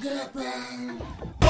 Agropan. Agropan.